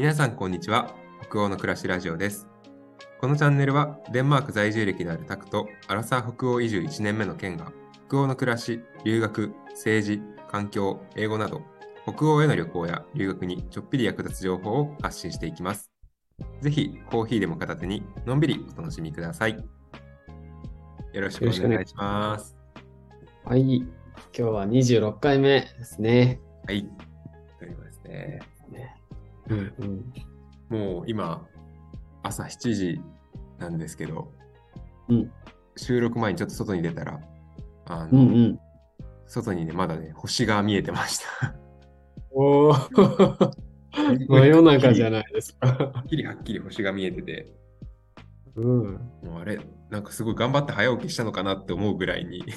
皆さんこんにちは。北欧の暮らしラジオです。このチャンネルはデンマーク在住歴のあるタクとアラサー北欧移住1年目のケンが北欧の暮らし、留学、政治、環境、英語など北欧への旅行や留学にちょっぴり役立つ情報を発信していきます。ぜひコーヒーでも片手にのんびりお楽しみください。よろしくお願いします。はい。今日は26回目ですね。はい。ということですねうんうん。もう今朝7時なんですけど、うん収録前にちょっと外に出たらあの、うんうん。外にねまだね星が見えてました。おお。真夜中じゃないですか。はっきりはっきり星が見えてて、うん。もうあれ、なんかすごい頑張って早起きしたのかなって思うぐらいにね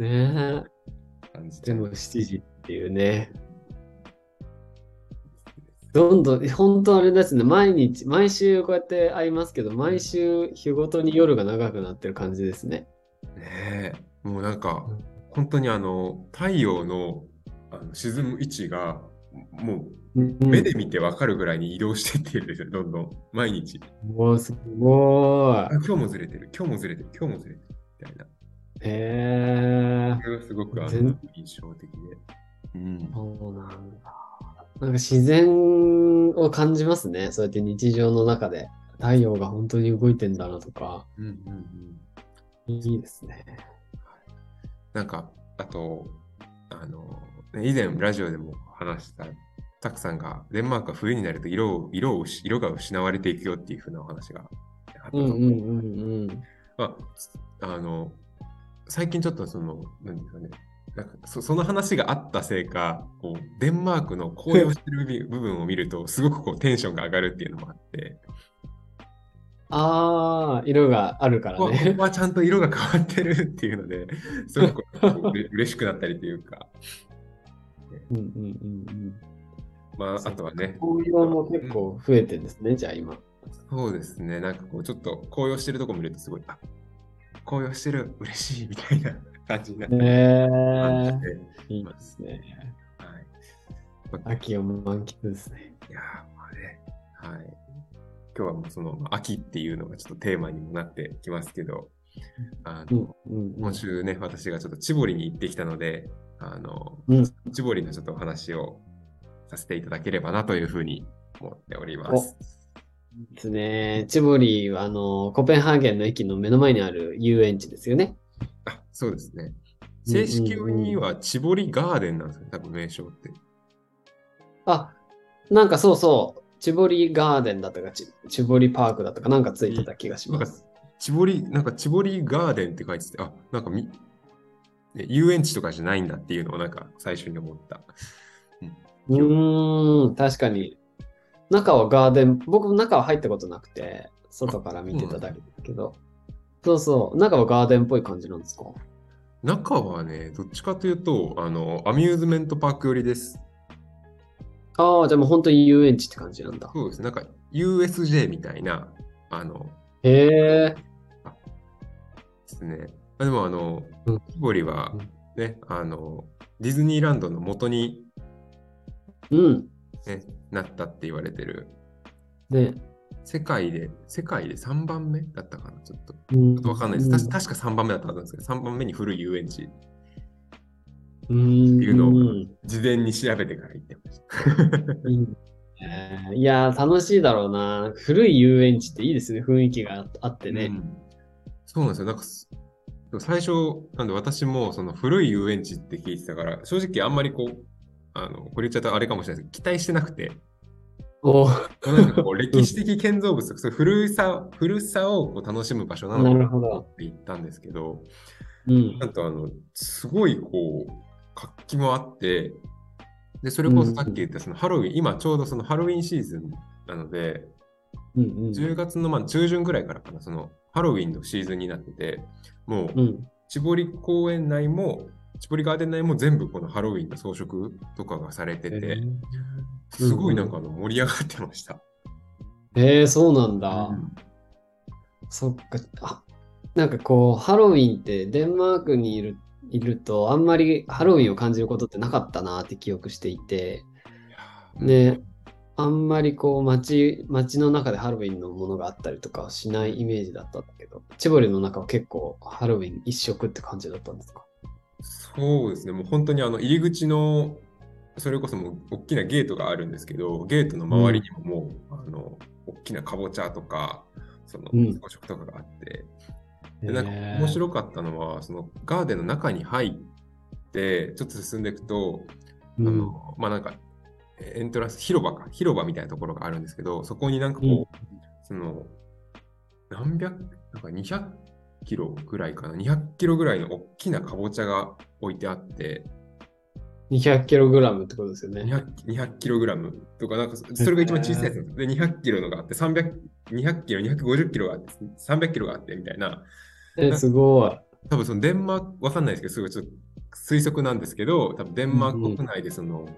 え。でもてま7時っていうね。どんどん、本当あれですね。毎日、毎週こうやって会いますけど、毎週日ごとに夜が長くなってる感じですね。ねえ、もうなんかうん本当にあの太陽のあの沈む位置がもう目で見てわかるぐらいに移動してってるんですよ、どんどん毎日。もうすごあい。今日もずれてる、今日もずれてる、今日もずれてるみたいな。へえ。それがすごくあの全印象的で。うん。そうなんだ。なんか自然を感じますね。そうやって日常の中で太陽が本当に動いてんだなとか、うんうんうん。いいですね。なんか、あと、あの、ね以前ラジオでも話した、たくさんがデンマークは冬になると色を色を失色が失われていくよっていうふうなお話があったとうん思ううんうんうん。まあ、あの、最近ちょっとその、なんですかね、なんかそその話があったせいか、こうデンマークの紅葉してる部部分を見ると、すごくこうテンションが上がるっていうのもあって、ああ、色があるからうわこね。こはちゃんと色が変わってるっていうので、すごく嬉しくなったりというか、うんうんうんうん。まあ、あとはね、紅葉も結構増えてんですね、じゃあ今。そうですね、なんかこう、ちょっと紅葉してるとこ見ると、すごい、あ紅葉してる、嬉しいみたいな感じになってへ感じえて、いいですね。はい。まあ秋を満喫ですね。いやーまあね、はい。今日はもうそのまあ秋っていうのがちょっとテーマにもなってきますけど、あうんのうんうん今週ね、私がちょっとチボリに行ってきたので、あの、うんチボリのちょっとお話をさせていただければなというふうに思っております。ですね。チボリはあのコペンハーゲンの駅の目の前にある遊園地ですよね。あ、そうですね。うんうんうん正式にはチボリガーデンなんですよね、多分名称って。あ、なんかそうそう、チボリガーデンだったか、チチボリパークだったかなんかついてた気がします。チボリ、なんかチボリガーデンって書いてて、あ、なんかみ、ね遊園地とかじゃないんだっていうのをなんか最初に思った。うーん、確かに。中はガーデン、僕も中は入ったことなくて、外から見てただけですけど。そうそう、中はガーデンっぽい感じなんですか？中はね、どっちかというと、あの、アミューズメントパーク寄りです。ああ、じゃあもう本当に遊園地って感じなんだ。そうですね。なんか USJ みたいな、あの、へえ。ですね。あでも、あのうん、キボリはね、あの、ディズニーランドの元に、うん。ね、なったって言われてる、ね。世界で、世界で3番目だったかな、ちょっと。うんちょっとわかんないです。確か3番目だったはずなんですけど、3番目に古い遊園地。っていうのをうん事前に調べてから行ってました。いやー、楽しいだろうな。古い遊園地っていいですね。雰囲気があってね。うんそうなんですよ。なんかす、最初、なんで私もその古い遊園地って聞いてたから、正直あんまりこう、あの、これ言っちゃったらあれかもしれないですけど、期待してなくて、おなんかこう 歴史的建造物、古さ、古さをこう楽しむ場所なのかなって行ったんですけど、うん。なんとあの、すごいこう、活気もあって、で、それこそさっき言ったそのハロウィン、今ちょうどそのハロウィンシーズンなので、うんうん。10月のまあ中旬ぐらいからかな、そのハロウィンのシーズンになってて、もう、うん。千堀公園内も、千堀ガーデン内も全部このハロウィンの装飾とかがされてて、すごいなんかあの盛り上がってました。えー、そうなんだ。うんそっか。あ、なんかこう、ハロウィンってデンマークにいるいると、あんまりハロウィンを感じることってなかったなって記憶していて、ね、あんまりこう街、街の中でハロウィンのものがあったりとかはしないイメージだったんだけど、チボリの中は結構ハロウィン一色って感じだったんですか？そうですね、もう本当にあの入り口の、それこそもう大きなゲートがあるんですけど、ゲートの周りにももう、あの大きなかぼちゃとか、そのうん。装飾とかがあって、でなんか面白かったのは、そのガーデンの中に入って、ちょっと進んでいくと、うん。あのまあなんか、エントランス、広場か、広場みたいなところがあるんですけど、そこになんかこう、その、何百、なんか200キロぐらいかな、200キロぐらいの大きなかぼちゃが置いてあって、200キログラムってことですよね。200, 200キログラムとか、なんかそそれが一番小さいやつですで、200キロのがあって、300、200キロ、250キロがあって、300キロがあってみたいな、え、すごい。多分そのデンマーク、わかんないですけど、すごいちょっと推測なんですけど、多分デンマーク国内でその、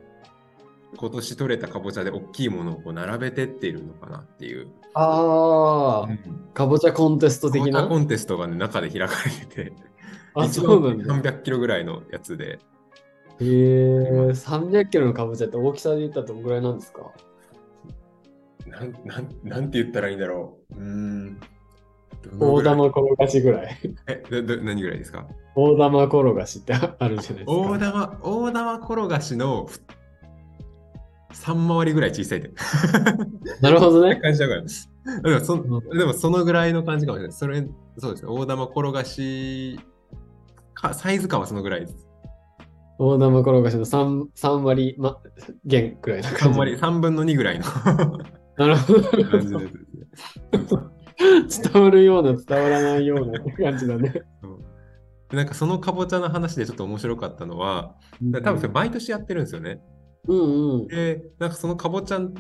今年取れたかぼちゃで大きいものをこう並べてっているのかなっていう。ああ、かぼちゃコンテスト的な？コンテストがね、中で開かれてて、あ、一そう番なんだ。300キロぐらいのやつで、へえ、300キロのかぼちゃって大きさで言ったらどのぐらいなんですか？なん、なん、なんて言ったらいいんだろう。うーん。大玉転がしぐらい。え、どど何ぐらいですか？大玉転がしってあるじゃないですか。大玉、大玉転がしの3回りぐらい小さいで。なるほどね。感じだから。でもそうんでもそのぐらいの感じかもしれない。それ、そうですね。大玉転がしか、サイズ感はそのぐらいです。大玉転がしの 3, 3割、ま、減くらいな感3じ。割、3分の2ぐらいのなるほど。伝わるような、伝わらないような感じだね。なんかそのかぼちゃの話でちょっと面白かったのは、多分それ毎年やってるんですよね。うんうん。で、なんかそのかぼちゃん、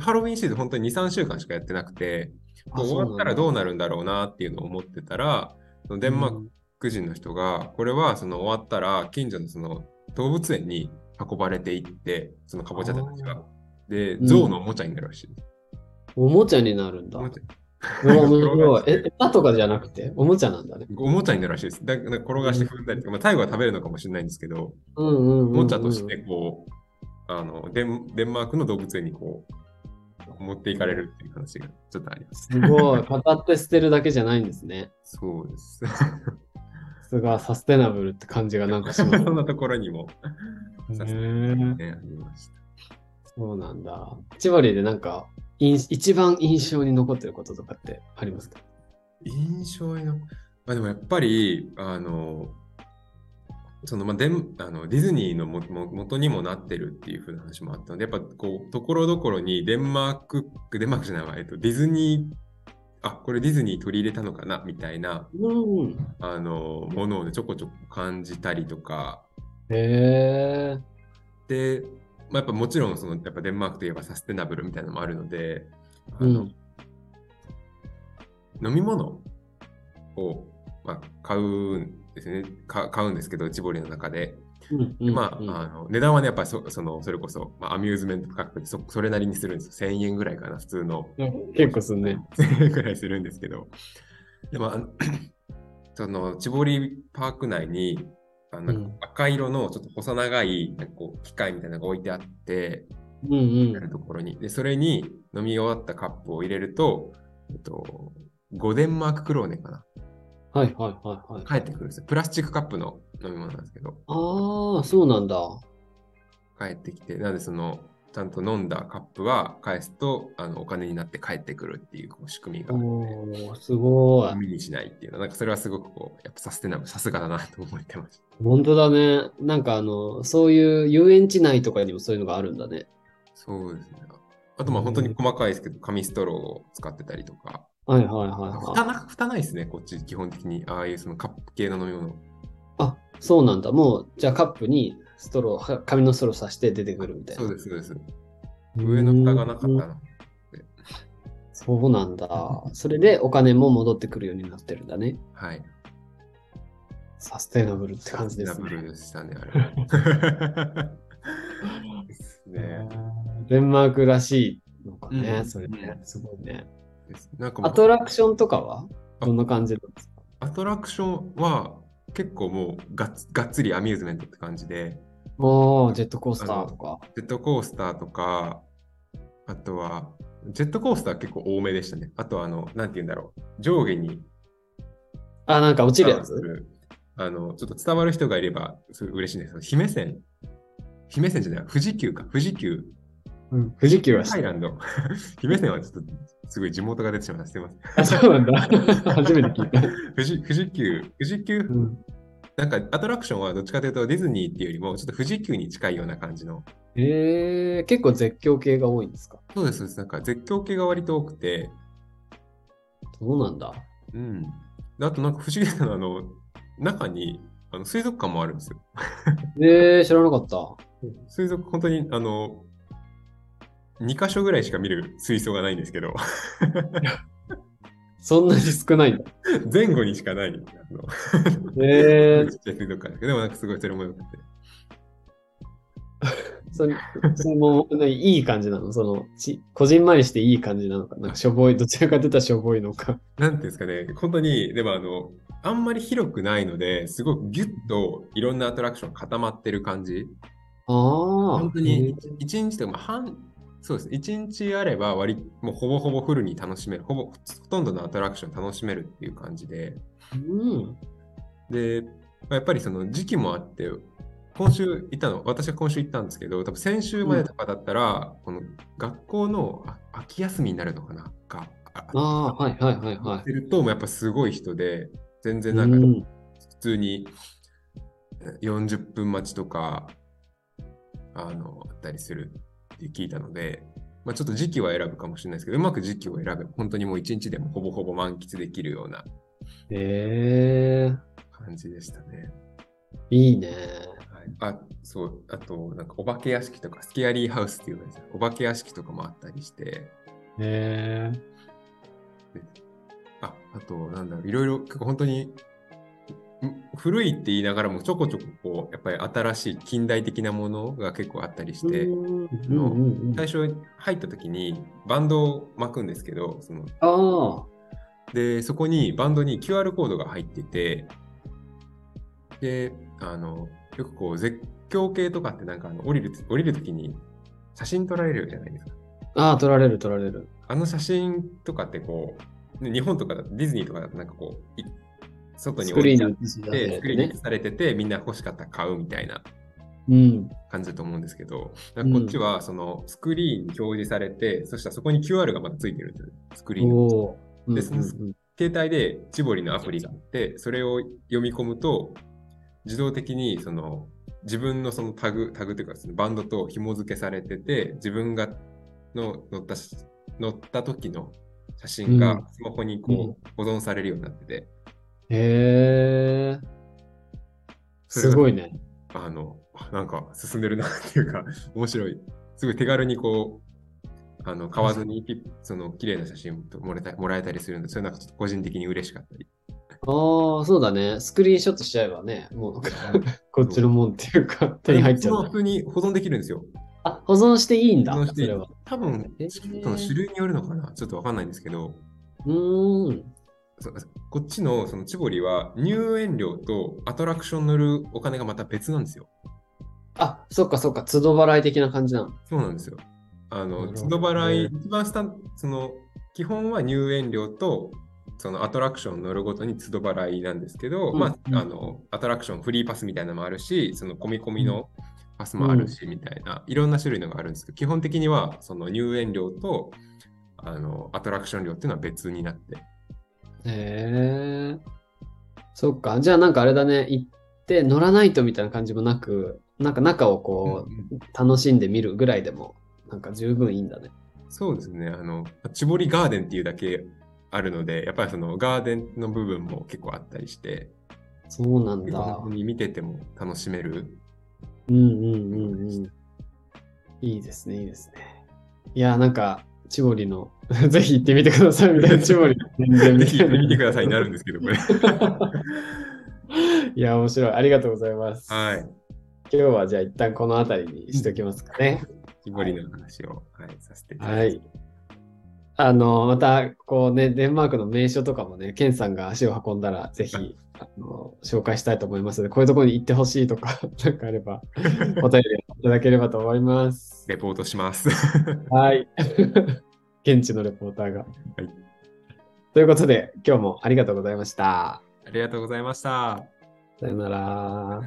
ハロウィンシーズン本当に2、3週間しかやってなくて、こう終わったらどうなるんだろうなっていうのを思ってたら、デンマーク人の人が、これはその終わったら近所のその動物園に運ばれていって、そのかぼちゃたちあが。で、うん象のおもちゃになるらしい。おもちゃになるんだ。おもちゃうわ面白い。え、餌とかじゃなくて、おもちゃなんだね。おもちゃになるらしいです。だから転がして踏んだりとか、まあ、最後は食べるのかもしれないんですけど、うんうんうん、うん。おもちゃとしてこう、あのデンデンマークの動物園にこう、持っていかれるっていう話がちょっとあります。すごい。語って捨てるだけじゃないんですね。そうです。さすがサステナブルって感じがなんかします。そんなところにも、ね、ありました。そうなんだ。千葉でなんか、印一番印象に残ってることとかってありますか？印象にの、まあ、でもやっぱり、あの、そのまあ、デンあのディズニーのもも元にもなってるっていう風な話もあったので、やっぱこう、ところどころにデンマーク、デンマークじゃないわ、えっと、ディズニー、あ、これディズニー取り入れたのかな？みたいな、うん。あの、ものをね、ちょこちょこ感じたりとか、へえ。で、まあ、やっぱもちろんその、やっぱデンマークといえばサステナブルみたいなのもあるので、あのうん。飲み物を、まあ、買うんですねか。買うんですけど、チボリの中で。まあ、うんあの値段はね、やっぱりそそのそれこそ、まあ、アミューズメント価格でそそれなりにするんですよ。1000円ぐらいかな、普通の。うん結構すんね。1000 円ぐらいするんですけど。でも、あの その、チボリパーク内に、あのうん赤色のちょっと細長いなんかこう機械みたいなのが置いてあって、うんうんやるところに。で、それに飲み終わったカップを入れると、えっと、5デンマーククローネかな。はいはいはいはい。帰ってくるんですよ。プラスチックカップの飲み物なんですけど、ああ、そうなんだ。帰ってきて、なのでその、ちゃんと飲んだカップは返すと、あのお金になって帰ってくるっていうこう仕組みがあって、すごいゴ。ミにしないっていうのは、なんかそれはすごくこう、やっぱサステナブル、さすがだなと思ってました。本当だね。なんかあの、そういう遊園地内とかにもそういうのがあるんだね。そうですね。あとまあ本当に細かいですけど、紙ストローを使ってたりとか、はいはいはいはい。蓋な蓋ないですね、こっち基本的に。ああいうそのカップ系の飲み物。あ、そうなんだ。もう、じゃあカップにストロー、は紙のストローさして出てくるみたいな。そうです、そうです。上の蓋がなかったうんの。そうなんだ。それでお金も戻ってくるようになってるんだね。はい。サステナブルって感じですダブルね。でしたね、あれは。ですね。デンマークらしいのかね、うんそれね。すごいね。ですなんかアトラクションとかは？あどんな感じなんですか？アトラクションは結構もうがっがっつりアミューズメントって感じで、ああ、ジェットコースターとか。ジェットコースターとか、あとは、ジェットコースター結構多めでしたね。あとは、あの、なんて言うんだろう。上下にあ、なんか落ちるやつ？あの、ちょっと伝わる人がいればすごい嬉しいんですけど、姫線。姫線じゃない、富士急か。富士急。うん。富士急は知っランド。姫線はちょっとすごい地元が出てしまった。すいません。あ、そうなんだ。初めて聞いた。富士富士急、富士急、うん、なんかアトラクションはどっちかというとディズニーっていうよりも、ちょっと富士急に近いような感じの。えー、結構絶叫系が多いんですか？そうです、そうですなんか絶叫系が割と多くて、そうなんだ。うん。であとなんか不思議なのは、あの、中にあの水族館もあるんですよ。えー、知らなかった。水族、本当に、あの、2箇所ぐらいしか見る水槽がないんですけど、そんなに少ないんだ。前後にしかない、えー ちっちゃいでもなんかすごいそれもよくて。それ、それも、ねいい感じなの？その、ち、こじんまりしていい感じなのか？なんかしょぼい、どちらかというとしょぼいのか。なんていうんですかね、本当に、でもあの、あんまり広くないので、すごくギュッといろんなアトラクション固まってる感じ。ああ。本当に1日とか、まあ、半、そうです。ね、1日あれば割り、もうほぼほぼフルに楽しめる、ほぼほとんどのアトラクション楽しめるっていう感じで、うん。で、まあやっぱりその時期もあって、今週行ったの、私は今週行ったんですけど、多分先週までとかだったら、この学校のあ秋休みになるのかな？が、あああ、はいはいはいはすると、もうやっぱすごい人で、全い。然なんかうん。普通にえ40分待ちとか、あの、あったりするって聞いたので、まあ、ちょっと時期は選ぶかもしれないですけど、うまく時期を選べば、本当にもう一日でもほぼほぼ満喫できるようなえ感じでしたね。ー、いいね。はい、あ、そう、あと、なんかお化け屋敷とか、スケアリーハウスっていうお化け屋敷とかもあったりして、えあ、あと、なんだろう、いろいろ、結構本当に、ん古いって言いながらも、ちょこちょここう、やっぱり新しい近代的なものが結構あったりしー。て、うんうんうん最初入った時にバンドを巻くんですけど、その。で、そこにバンドに QR コードが入ってて、で、あの、よくこう、絶叫系とかってなんかあの降りる、降りる時に写真撮られるじゃないですか。ああ、取られる取られる。あの写真とかってこう、ね日本とかだとディズニーとかだとなんかこう、い外に置いてスクリーン。されてて、みんな欲しかったら買うみたいなうん。感じだと思うんですけど、なん。かこっちはそのスクリーンに表示されて、そしたらそこに QR がまたついてるんですよ、スクリーンでうんうん。携帯でチボリのアプリがあって、それを読み込むと、自動的にその自分のそのタグ、タグというかそのバンドと紐付けされてて、自分がの乗ったし乗った時の写真うん。がスマホにこう保存されるようになってて、へえ。すごいね。あの、なんか進んでるなっていうか、面白い。すごい手軽にこう、あの買わずにその綺麗な写真ともらえたもらえたりするんで、それなんかちょっと個人的に嬉しかったり。ああ、そうだね。スクリーンショットしちゃえばね、もう こっちのもんっていうか、手に入っちゃう普通に保存できるんですよ。あ、保存していいんだ保存、していい。多分、えー種類によるのかなちょっとわかんないんですけど、うーん。そこっちのそのチボリは入園料とアトラクション乗るお金がまた別なんですよ。あ、そっかそっか、都度払い的な感じなの。そうなんですよ。あの、都度払い、一番下、その、基本は入園料と、そのアトラクション乗るごとに都度払いなんですけど、うんまうんあ、あの、アトラクションフリーパスみたいなのもあるし、その込み込みのパスもあるし、みたいな、いろんな種類のがあるんですけど、基本的には、その入園料と、あの、アトラクション料っていうのは別になって。へえ。そっか。じゃあなんかあれだね、行って乗らないとみたいな感じもなく、なんか中をこうんうんう、楽しんでみるぐらいでも、なんか十分いいんだね。そうですね。あの、チボリガーデンっていうだけあるので、やっぱりそのガーデンの部分も結構あったりして、そうなんだに見てても楽しめる。うんうんうんうん。いいですね、いいですね。いや、なんか、チボリの、ぜひ行ってみてくださいみたいな、チボリの宣伝ぜひ行ってみてくださいになるんですけど、これ。いや、面白い。ありがとうございます。はい。今日はじゃあ一旦この辺りにしときますかね。チボリの話を、はい、させていただきはい。あの、また、こうね、デンマークの名所とかもね、ケンさんが足を運んだら、ぜひ、あの、紹介したいと思いますので、こういうところに行ってほしいとか、なんかあれば、お便りいただければと思います。レポートします。はい。現地のレポーターが。はい、ということで、今日もありがとうございました。ありがとうございました。さよなら。